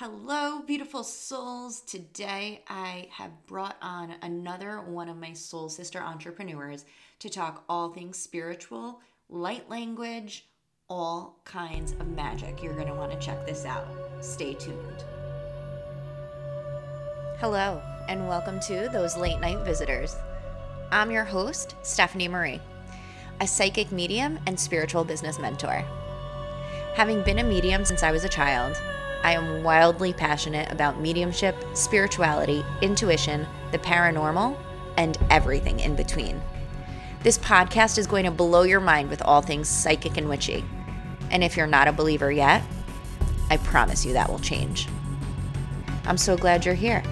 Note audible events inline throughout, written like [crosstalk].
Hello, beautiful souls. Today I have brought on another one of my soul sister entrepreneurs to talk all things spiritual, light language, all kinds of magic. You're going to want to check this out. Stay tuned. Hello, and welcome to Those Late Night Visitors. I'm your host, Stephanie Marie, a psychic medium and spiritual business mentor. Having been a medium since I was a child, I am wildly passionate about mediumship, spirituality, intuition, the paranormal, and everything in between. This podcast is going to blow your mind with all things psychic and witchy. And if you're not a believer yet, I promise you that will change. I'm so glad you're here.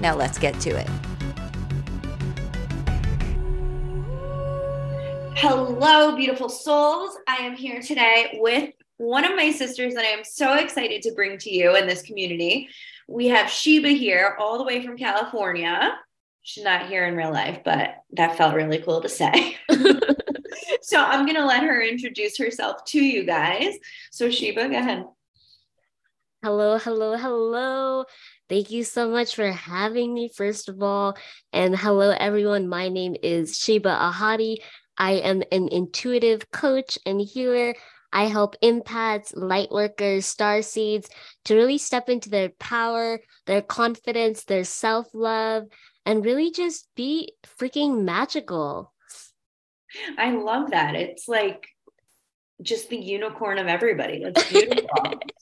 Now let's get to it. Hello, beautiful souls. I am here today with one of my sisters that I am so excited to bring to you in this community. We have Shiba here, all the way from California. She's not here in real life, but that felt really cool to say. [laughs] so I'm going to let her introduce herself to you guys. So, Shiba, go ahead. Hello, hello, hello. Thank you so much for having me, first of all. And hello, everyone. My name is Shiba Ahadi. I am an intuitive coach and healer. I help empaths, light workers, star seeds to really step into their power, their confidence, their self love, and really just be freaking magical. I love that. It's like just the unicorn of everybody. That's beautiful. [laughs]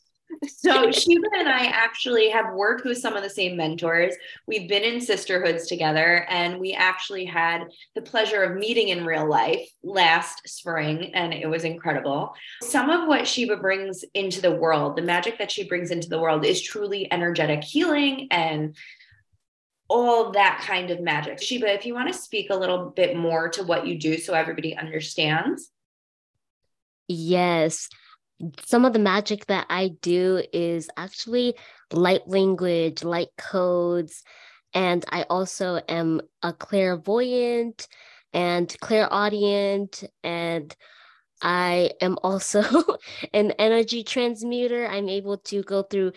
so [laughs] Shiba and I actually have worked with some of the same mentors. We've been in sisterhoods together, and we actually had the pleasure of meeting in real life last spring, and it was incredible. Some of what Shiba brings into the world, the magic that she brings into the world, is truly energetic healing and all that kind of magic. Shiba, if you want to speak a little bit more to what you do so everybody understands. Yes some of the magic that I do is actually light language, light codes, and I also am a clairvoyant and clairaudient, and I am also [laughs] an energy transmuter. I'm able to go through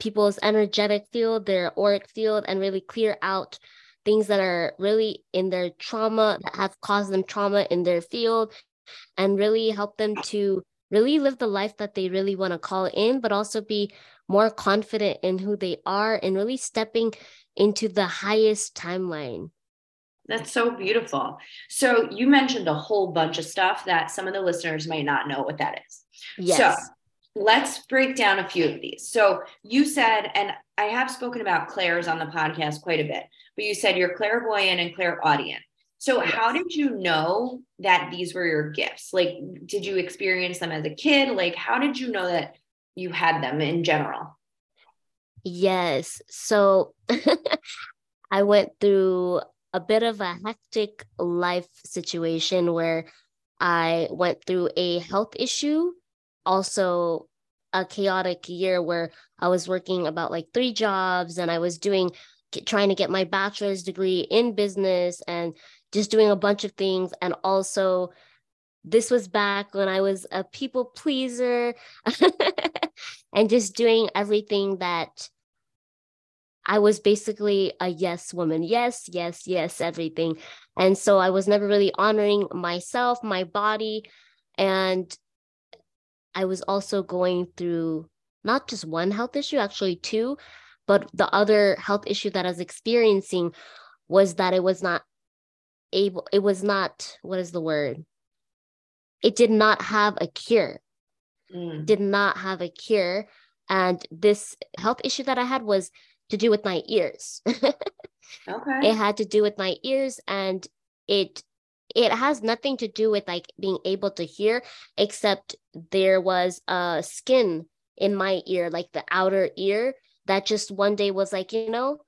people's energetic field, their auric field, and really clear out things that are really in their trauma that have caused them trauma in their field and really help them to really live the life that they really want to call in, but also be more confident in who they are and really stepping into the highest timeline. That's so beautiful. So you mentioned a whole bunch of stuff that some of the listeners might not know what that is. Yes. So let's break down a few of these. So you said, and I have spoken about clairs on the podcast quite a bit, but you said you're clairvoyant and clairaudient. So, yes. how did you know that these were your gifts? Like, did you experience them as a kid? Like, how did you know that you had them in general? Yes. So, [laughs] I went through a bit of a hectic life situation where I went through a health issue, also a chaotic year where I was working about like three jobs and I was doing trying to get my bachelor's degree in business and just doing a bunch of things. And also, this was back when I was a people pleaser [laughs] and just doing everything that I was basically a yes woman. Yes, yes, yes, everything. And so I was never really honoring myself, my body. And I was also going through not just one health issue, actually two, but the other health issue that I was experiencing was that it was not able it was not what is the word? It did not have a cure. Mm. did not have a cure. And this health issue that i had was to do with my ears. [laughs] Okay. It had to do with my ears and it it has nothing to do with like being able to hear except there was a skin in my ear like the outer ear that just one day was like you know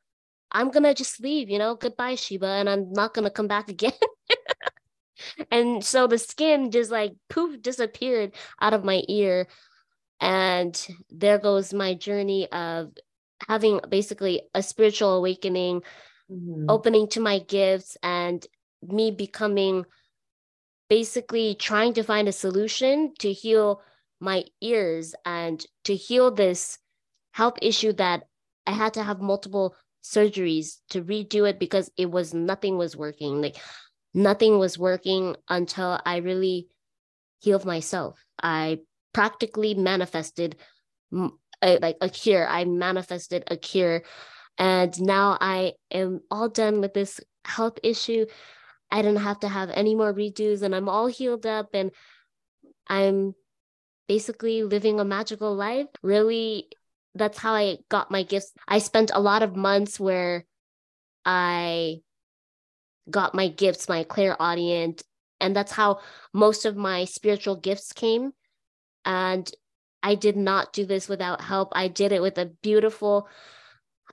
I'm gonna just leave, you know, goodbye, Shiba, and I'm not gonna come back again. [laughs] and so the skin just like poof disappeared out of my ear. And there goes my journey of having basically a spiritual awakening, mm-hmm. opening to my gifts, and me becoming basically trying to find a solution to heal my ears and to heal this health issue that I had to have multiple surgeries to redo it because it was nothing was working. Like nothing was working until I really healed myself. I practically manifested a, like a cure. I manifested a cure. And now I am all done with this health issue. I didn't have to have any more redos and I'm all healed up and I'm basically living a magical life. Really, that's how I got my gifts. I spent a lot of months where I got my gifts, my clairaudience, and that's how most of my spiritual gifts came. And I did not do this without help. I did it with a beautiful,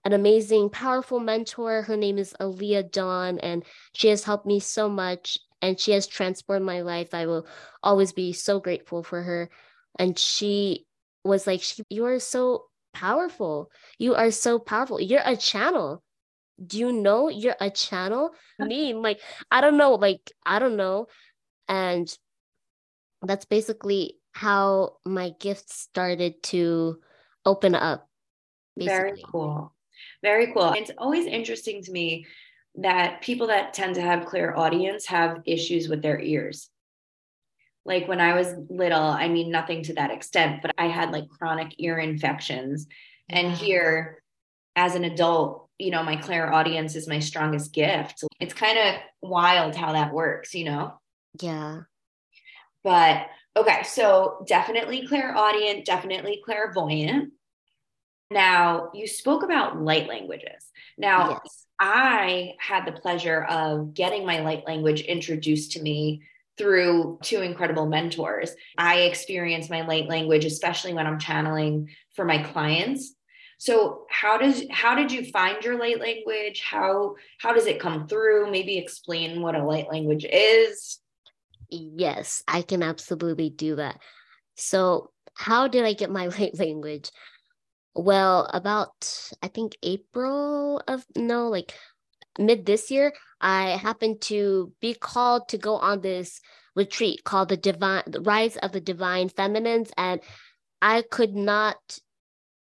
an amazing, powerful mentor. Her name is Aaliyah Dawn, and she has helped me so much and she has transformed my life. I will always be so grateful for her. And she was like, she, You are so powerful. You are so powerful. You're a channel. Do you know you're a channel? Me, like, I don't know, like, I don't know. And that's basically how my gifts started to open up. Basically. Very cool. Very cool. It's always interesting to me that people that tend to have clairaudience have issues with their ears. Like when I was little, I mean, nothing to that extent, but I had like chronic ear infections. And here, as an adult, you know, my clairaudience is my strongest gift. It's kind of wild how that works, you know? Yeah. But okay, so definitely clairaudient, definitely clairvoyant. Now, you spoke about light languages. Now, yes. I had the pleasure of getting my light language introduced to me through two incredible mentors. I experience my light language, especially when I'm channeling for my clients. So how does how did you find your light language? How how does it come through? Maybe explain what a light language is. Yes, I can absolutely do that. So how did I get my [laughs] light language? well about i think april of no like mid this year i happened to be called to go on this retreat called the divine the rise of the divine feminines and i could not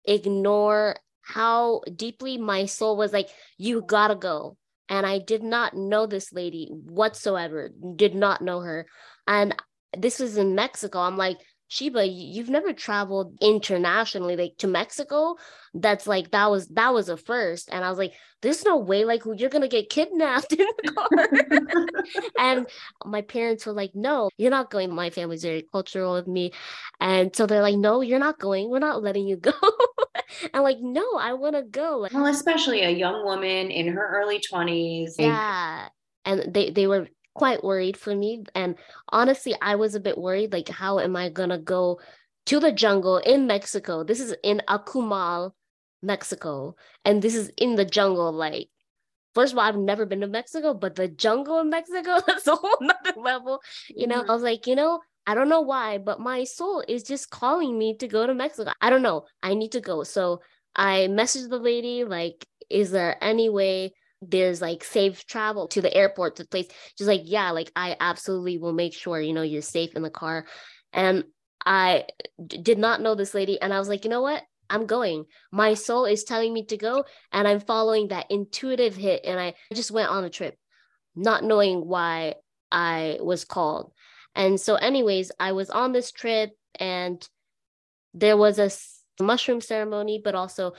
ignore how deeply my soul was like you gotta go. And i did not know this lady whatsoever did not know her. And this was in mexico. I'm like Shiba, you've never traveled internationally, like to Mexico. That's like that was that was a first, and I was like, "There's no way, like you're gonna get kidnapped in the car." [laughs] and my parents were like, "No, you're not going." My family's very cultural with me, and so they're like, "No, you're not going. We're not letting you go." [laughs] and like, "No, I want to go." Well, especially a young woman in her early twenties. Yeah, and they they were quite worried for me. And honestly, I was a bit worried like, how am I going to go to the jungle in Mexico? This is in Akumal, Mexico. And this is in the jungle. Like, first of all, I've never been to Mexico, but the jungle in Mexico, [laughs] that's a whole nother level. You know, mm-hmm. I was like, you know, I don't know why, but my soul is just calling me to go to Mexico. I don't know. I need to go. So I messaged the lady, like, is there any way there's like safe travel to the airport to the place just like yeah like i absolutely will make sure you know you're safe in the car. And I d- did not know this lady and i was like you know what? I'm going. My soul is telling me to go and i'm following that intuitive hit and i just went on a trip not knowing why i was called. And so anyways i was on this trip and there was a mushroom ceremony but also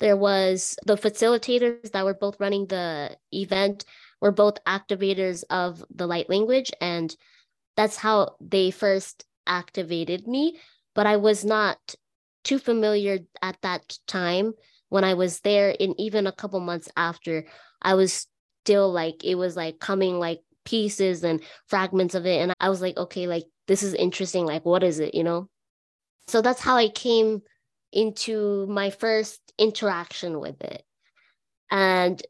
there was the facilitators that were both running the event were both activators of the light language and that's how they first activated me. But i was not too familiar at that time when i was there and even a couple months after i was still like it was like coming like pieces and fragments of it and i was like okay like this is interesting like what is it? you know? So that's how i came into my first interaction with it and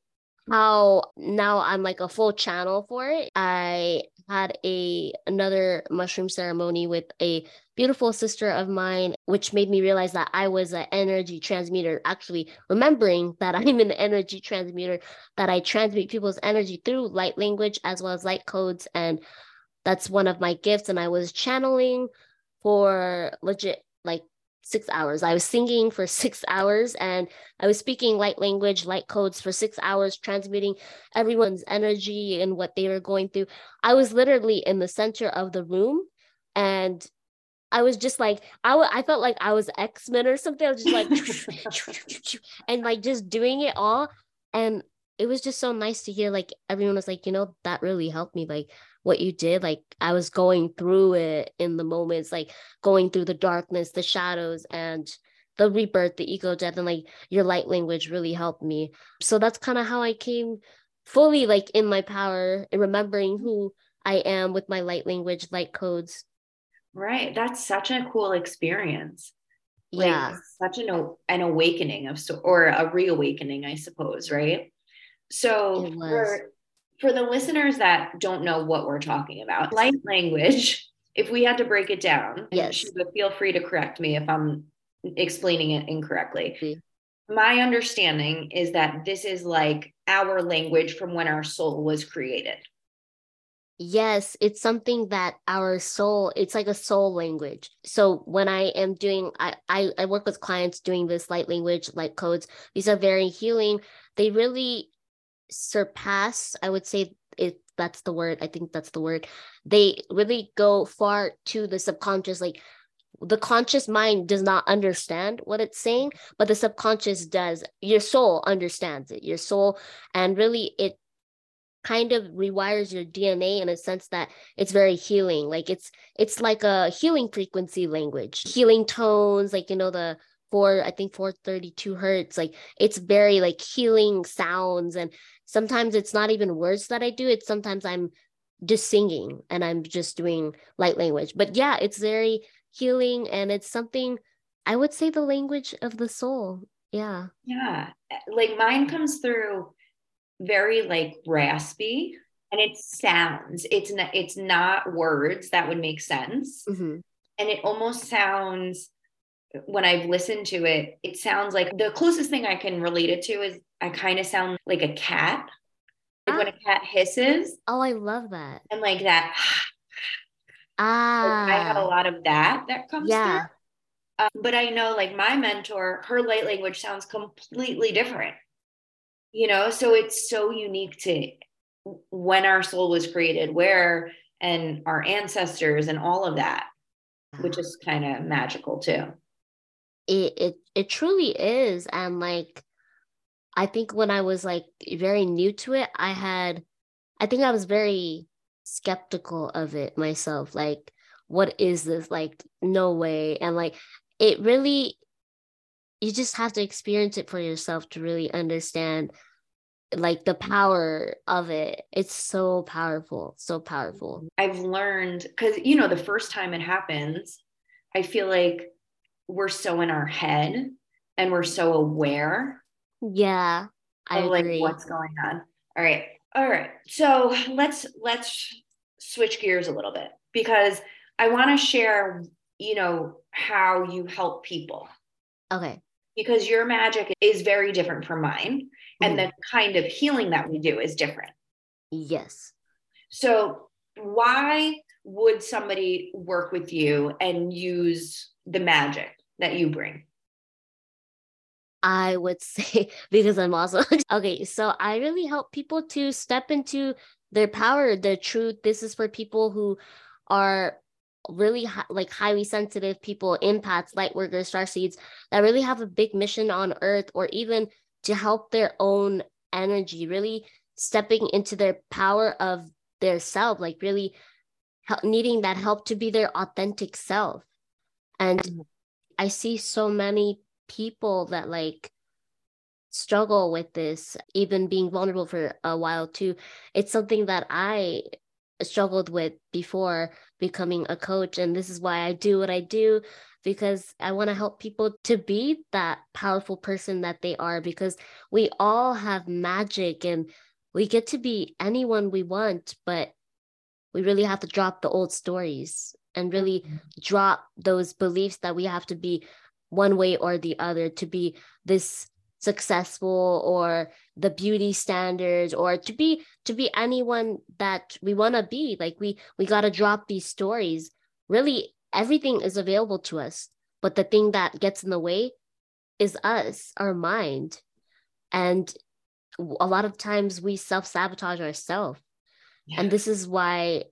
how now I'm like a full channel for it. I had a another mushroom ceremony with a beautiful sister of mine, which made me realize that I was an energy transmitter. Actually, remembering that I'm an energy transmitter, that I transmit people's energy through light language as well as light codes, and that's one of my gifts. And I was channeling for legit like six hours. I was singing for six hours and I was speaking light language, light codes for six hours, transmitting everyone's energy and what they were going through. I was literally in the center of the room and I was just like, I, w- I felt like I was X Men or something. I was just like, [laughs] [laughs] and like just doing it all. And it was just so nice to hear like everyone was like, you know, that really helped me. Like what you did, like I was going through it in the moments, like going through the darkness, the shadows, and the rebirth, the ego death, and like your light language really helped me. So that's kind of how I came fully like in my power and remembering who I am with my light language, light codes. Right. That's such a cool experience. Like, yeah. Such an, an awakening of so or a reawakening, I suppose, right? So for, for the listeners that don't know what we're talking about, light language, if we had to break it down, yes. feel free to correct me if I'm explaining it incorrectly. Mm-hmm. My understanding is that this is like our language from when our soul was created. Yes, it's something that our soul, it's like a soul language. So when I am doing, I, I, I work with clients doing this light language, light codes. These are very healing. They really surpass i would say if that's the word i think that's the word. They really go far to the subconscious like the conscious mind does not understand what it's saying but the subconscious does. Your soul understands it. Your soul and really it kind of rewires your dna in a sense that it's very healing. Like it's it's like a healing frequency language. Healing tones like you know the four i think 432 hertz like it's very like healing sounds and sometimes it's not even words that I do. It's sometimes I'm just singing and I'm just doing light language. But yeah, it's very healing and it's something I would say the language of the soul. Yeah. Yeah. Like mine comes through very like raspy and it sounds it's not it's not words that would make sense mm-hmm. and it almost sounds when i've listened to it it sounds like the closest thing i can relate it to is I kind of sound like a cat. Like ah. when a cat hisses. Oh, I love that. And like that. Ah. Like I have a lot of that that comes yeah. through. Um, but I know like my mentor, her light language sounds completely different. You know, so it's so unique to when our soul was created, where and our ancestors and all of that, which is kind of magical too. It it it truly is. And like I think when I was like very new to it, I had, I think I was very skeptical of it myself. Like, what is this? Like, no way. And like, it really, you just have to experience it for yourself to really understand like the power of it. It's so powerful, so powerful. I've learned because, you know, the first time it happens, I feel like we're so in our head and we're so aware yeah, I of, agree. Like what's going on? All right, all right. So let's let's switch gears a little bit because I want to share, you know, how you help people. Okay. Because your magic is very different from mine, and mm. the kind of healing that we do is different. Yes. So why would somebody work with you and use the magic that you bring? I would [laughs] say because I'm also [laughs] okay. So I really help people to step into their power, their truth. This is for people who are really like highly sensitive people, empaths, light workers, star seeds that really have a big mission on earth, or even to help their own energy, really stepping into their power of their self, like really help, needing that help to be their authentic self. And mm-hmm. I see so many people that like struggle with this, even being vulnerable for a while too. It's something that I struggled with before becoming a coach. And this is why I do what I do because I want to help people to be that powerful person that they are because we all have magic and we get to be anyone we want, but we really have to drop the old stories and really mm-hmm. drop those beliefs that we have to be one way or the other to be this successful or the beauty standards or to be to be anyone that we want to be like we we got to drop these stories really everything is available to us but the thing that gets in the way is us our mind and a lot of times we self-sabotage ourselves yeah. and this is why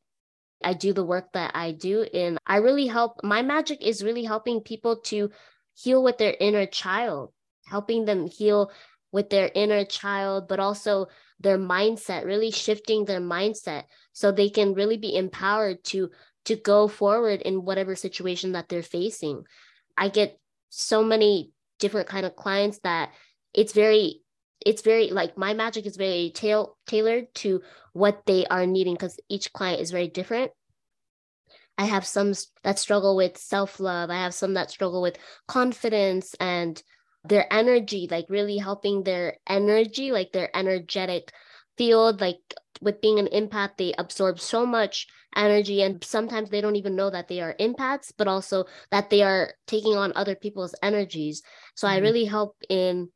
i do the work that i do and i really help my magic is really helping people to heal with their inner child helping them heal with their inner child but also their mindset really shifting their mindset so they can really be empowered to to go forward in whatever situation that they're facing. I get so many different kind of clients that it's very it's very like my magic is very tail, tailored to what they are needing because each client is very different. I have some that struggle with self-love. I have some that struggle with confidence and their energy like really helping their energy like their energetic field like with being an empath they absorb so much energy and sometimes they don't even know that they are empaths but also that they are taking on other people's energies. So mm-hmm. i really help in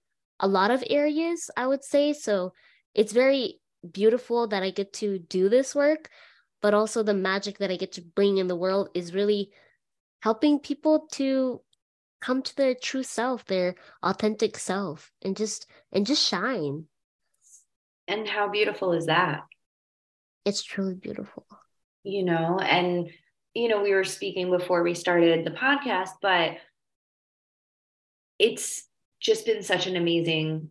a lot of areas i would say. So it's very beautiful that i get to do this work but also the magic that i get to bring in the world is really helping people to come to their true self their authentic self and just and just shine. And how beautiful is that? It's truly beautiful. You know and you know we were speaking before we started the podcast but it's just been such an amazing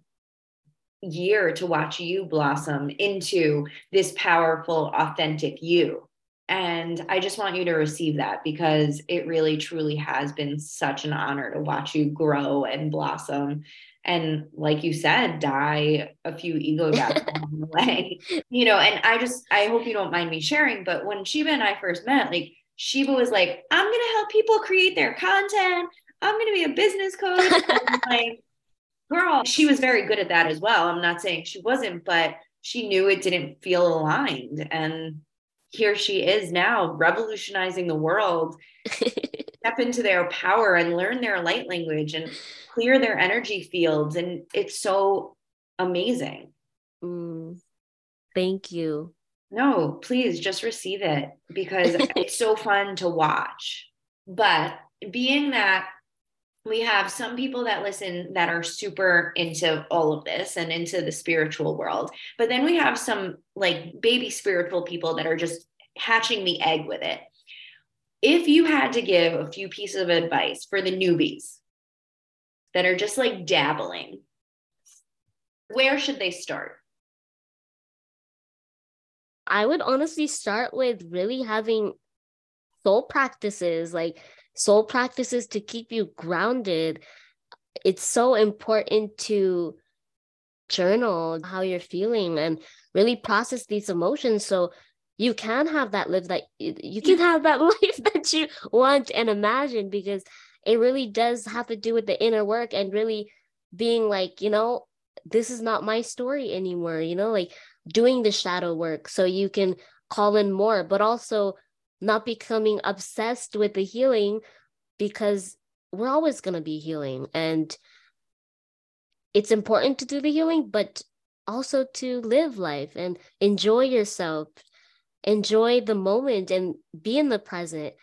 year to watch you blossom into this powerful authentic you. And I just want you to receive that because it really truly has been such an honor to watch you grow and blossom. And like you said die a few ego [laughs] deaths along the way. You know and i just i hope you don't mind me sharing but when Shiba and i first met like Shiba was like i'm going to help people create their content i'm going to be a business coach [laughs] like girl she was very good at that as well i'm not saying she wasn't but she knew it didn't feel aligned and here she is now revolutionizing the world [laughs] step into their power and learn their light language and clear their energy fields. And it's so amazing. Mm, thank you. No, please just receive it because [laughs] it's so fun to watch. But being that we have some people that listen that are super into all of this and into the spiritual world, but then we have some like baby spiritual people that are just hatching the egg with it if you had to give a few pieces of advice for the newbies that are just like dabbling, where should they start? I would honestly start with really having soul practices, like soul practices to keep you grounded. It's so important to journal how you're feeling and really process these emotions. So you can have that live that you can have that [laughs] life that you want and imagine because it really does have to do with the inner work and really being like you know this is not my story anymore you know like doing the shadow work so you can call in more but also not becoming obsessed with the healing because we're always going to be healing. And it's important to do the healing but also to live life and enjoy yourself enjoy the moment and be in the present.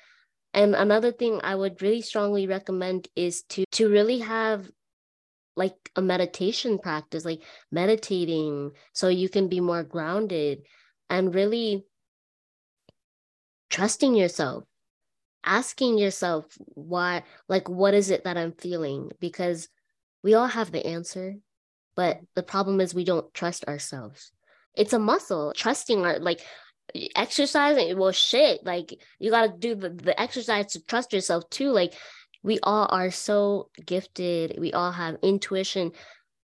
And another thing i would really strongly recommend is to to really have like a meditation practice like meditating so you can be more grounded and really trusting yourself asking yourself why like what is it that i'm feeling? Because we all have the answer but the problem is we don't trust ourselves. It's a muscle trusting our like exercising eh, well shit like you got to do the, the exercise to trust yourself too like we all are so gifted we all have intuition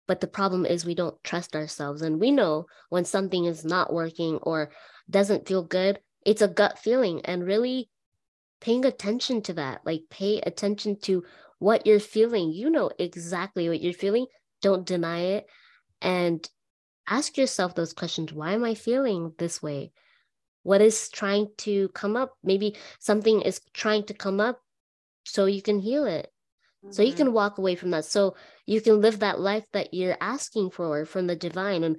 but the problem is we don't trust ourselves. And we know when something is not working or doesn't feel good it's a gut feeling and really paying attention to that like pay attention to what you're feeling. You know exactly what you're feeling. Don't deny it. And ask yourself those questions. Why am i feeling this way? What is trying to come up? Maybe something is trying to come up so you can heal it mm-hmm. so you can mm-hmm. walk away from that so you can live that life that you're asking for from the divine. And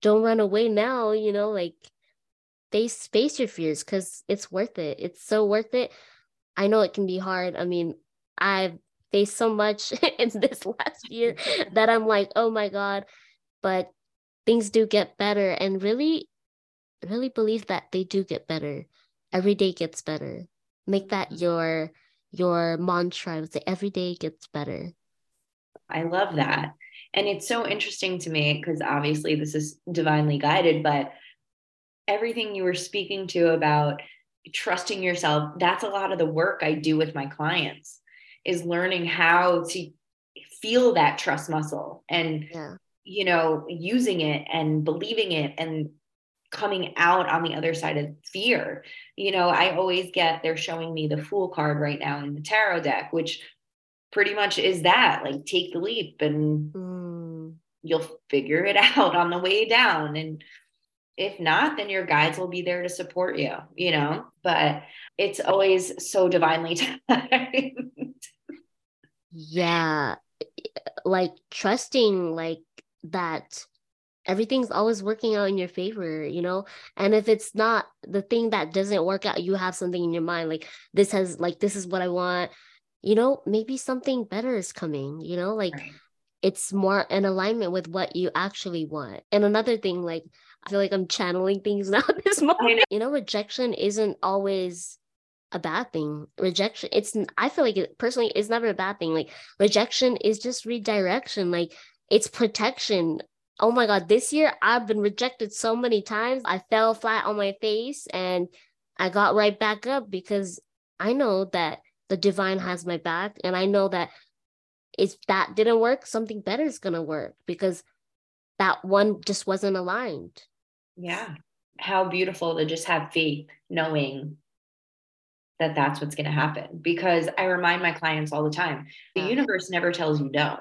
don't run away now you know like face face your fears because it's worth it it's so worth it i know it can be hard i mean I've faced so much [laughs] in this last year [laughs] that I'm like, oh my God. But things do get better and really, really believe that they do get better. Every day gets better. Make that mm-hmm. your your mantra. I would say every day gets better. I love that. And it's so interesting to me because obviously this is divinely guided, but everything you were speaking to about trusting yourself, that's a lot of the work I do with my clients is learning how to feel that trust muscle and yeah. you know using it and believing it and coming out on the other side of fear you know i always get they're showing me the fool card right now in the tarot deck which pretty much is that like take the leap and mm. you'll figure it [laughs] out on the way down and if not then your guides will be there to support you you know? But it's always so divinely [laughs] timed. Yeah. Like trusting like that everything's always working out in your favor you know? And if it's not the thing that doesn't work out you have something in your mind like this has like this is what i want you know? Maybe something better is coming you know? Like right. it's more in alignment with what you actually want. And another thing like i feel like i'm channeling things [laughs] now at this moment. you know rejection isn't always a bad thing. Rejection it's i feel like it personally it's never a bad thing. Like rejection is just redirection. Like it's protection. Oh my god this year i've been rejected so many times. I fell flat on my face and i got right back up because i know that the divine has my back and i know that if that didn't work something better is going to work because that one just wasn't aligned yeah. How beautiful to just have faith knowing that that's what's going to happen. Because i remind my clients all the time the universe never tells you no.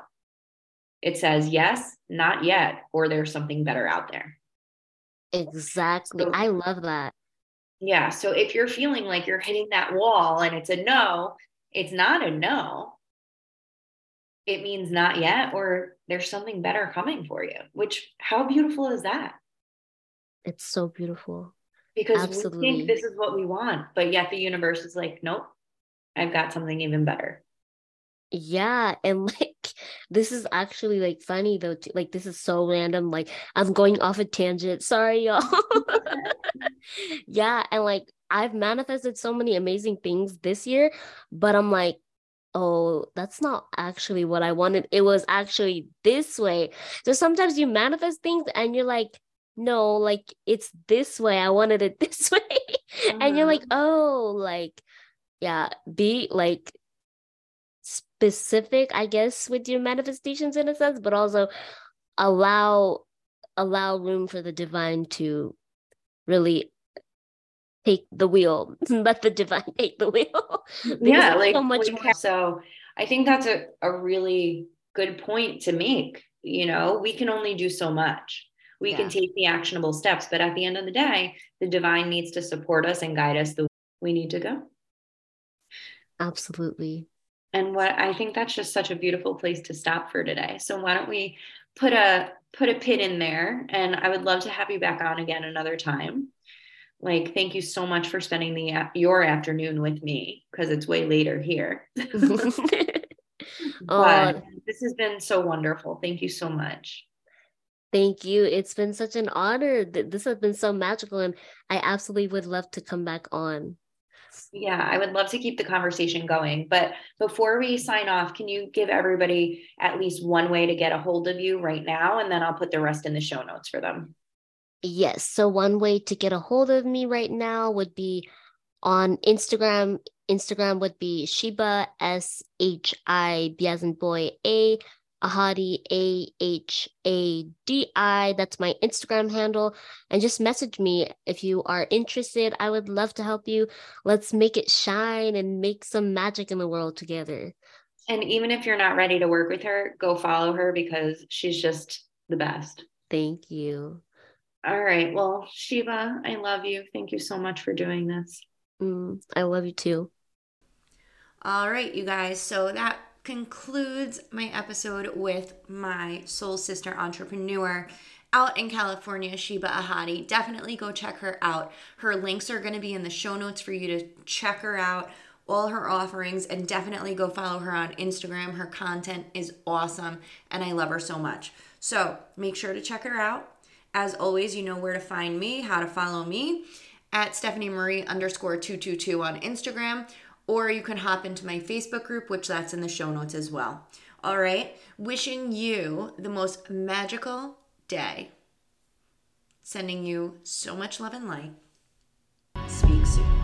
It says yes not yet or there's something better out there. Exactly. So, i love that. Yeah so if you're feeling like you're hitting that wall and it's a no it's not a no. It means not yet or there's something better coming for you which how beautiful is that it's so beautiful because Absolutely. we think this is what we want, but yet the universe is like, nope, I've got something even better. Yeah, and [laughs] like this is actually like funny though. Too. Like this is so random. Like I'm going off a tangent. Sorry, y'all. [laughs] yeah, and like I've manifested so many amazing things this year, but I'm like, oh, that's not actually what I wanted. It was actually this way. So sometimes you manifest things and you're like, no, like it's this way. I wanted it [laughs] this way. Uh-huh. And you're like, uh-huh. oh, like, yeah, be like specific, I guess, with your manifestations in a sense, but also allow allow room for the divine to really take the wheel [laughs] let the divine [laughs] take the wheel yeah like so much more so i think that's a, a really good point to make you know we can only do so much we yeah. can take the actionable steps but at the end of the day the divine needs to support us and guide us the way we need to go. Absolutely. And what i think that's just such a beautiful place to stop for today. So why don't we put a put a pin in there and i would love to have you back on again another time. Like thank you so much for spending the your afternoon with me because it's way later here. [laughs] [laughs] Oh. this has been so wonderful. Thank you so much Thank you. It's been such an honor. This has been so magical, and I absolutely would love to come back on. Yeah, I would love to keep the conversation going. But before we sign off, can you give everybody at least one way to get a hold of you right now? And then I'll put the rest in the show notes for them. Yes. So, one way to get a hold of me right now would be on Instagram. Instagram would be Shiba, S H I B as in boy, A Ahadi, A H A D I. That's my Instagram handle. And just message me if you are interested. I would love to help you. Let's make it shine and make some magic in the world together. And even if you're not ready to work with her, go follow her because she's just the best. Thank you. All right. Well, Shiba, I love you. Thank you so much for doing this. Mm, I love you too. All right, you guys. So that concludes my episode with my soul sister entrepreneur out in California, Shiba Ahadi. Definitely go check her out. Her links are going to be in the show notes for you to check her out. all her offerings and definitely go follow her on Instagram. Her content is awesome and I love her so much. So make sure to check her out. As always, you know where to find me, how to follow me at Stephanie Marie underscore 222 on Instagram, or you can hop into my Facebook group, which that's in the show notes as well. All right, wishing you the most magical day. Sending you so much love and light. Speak soon.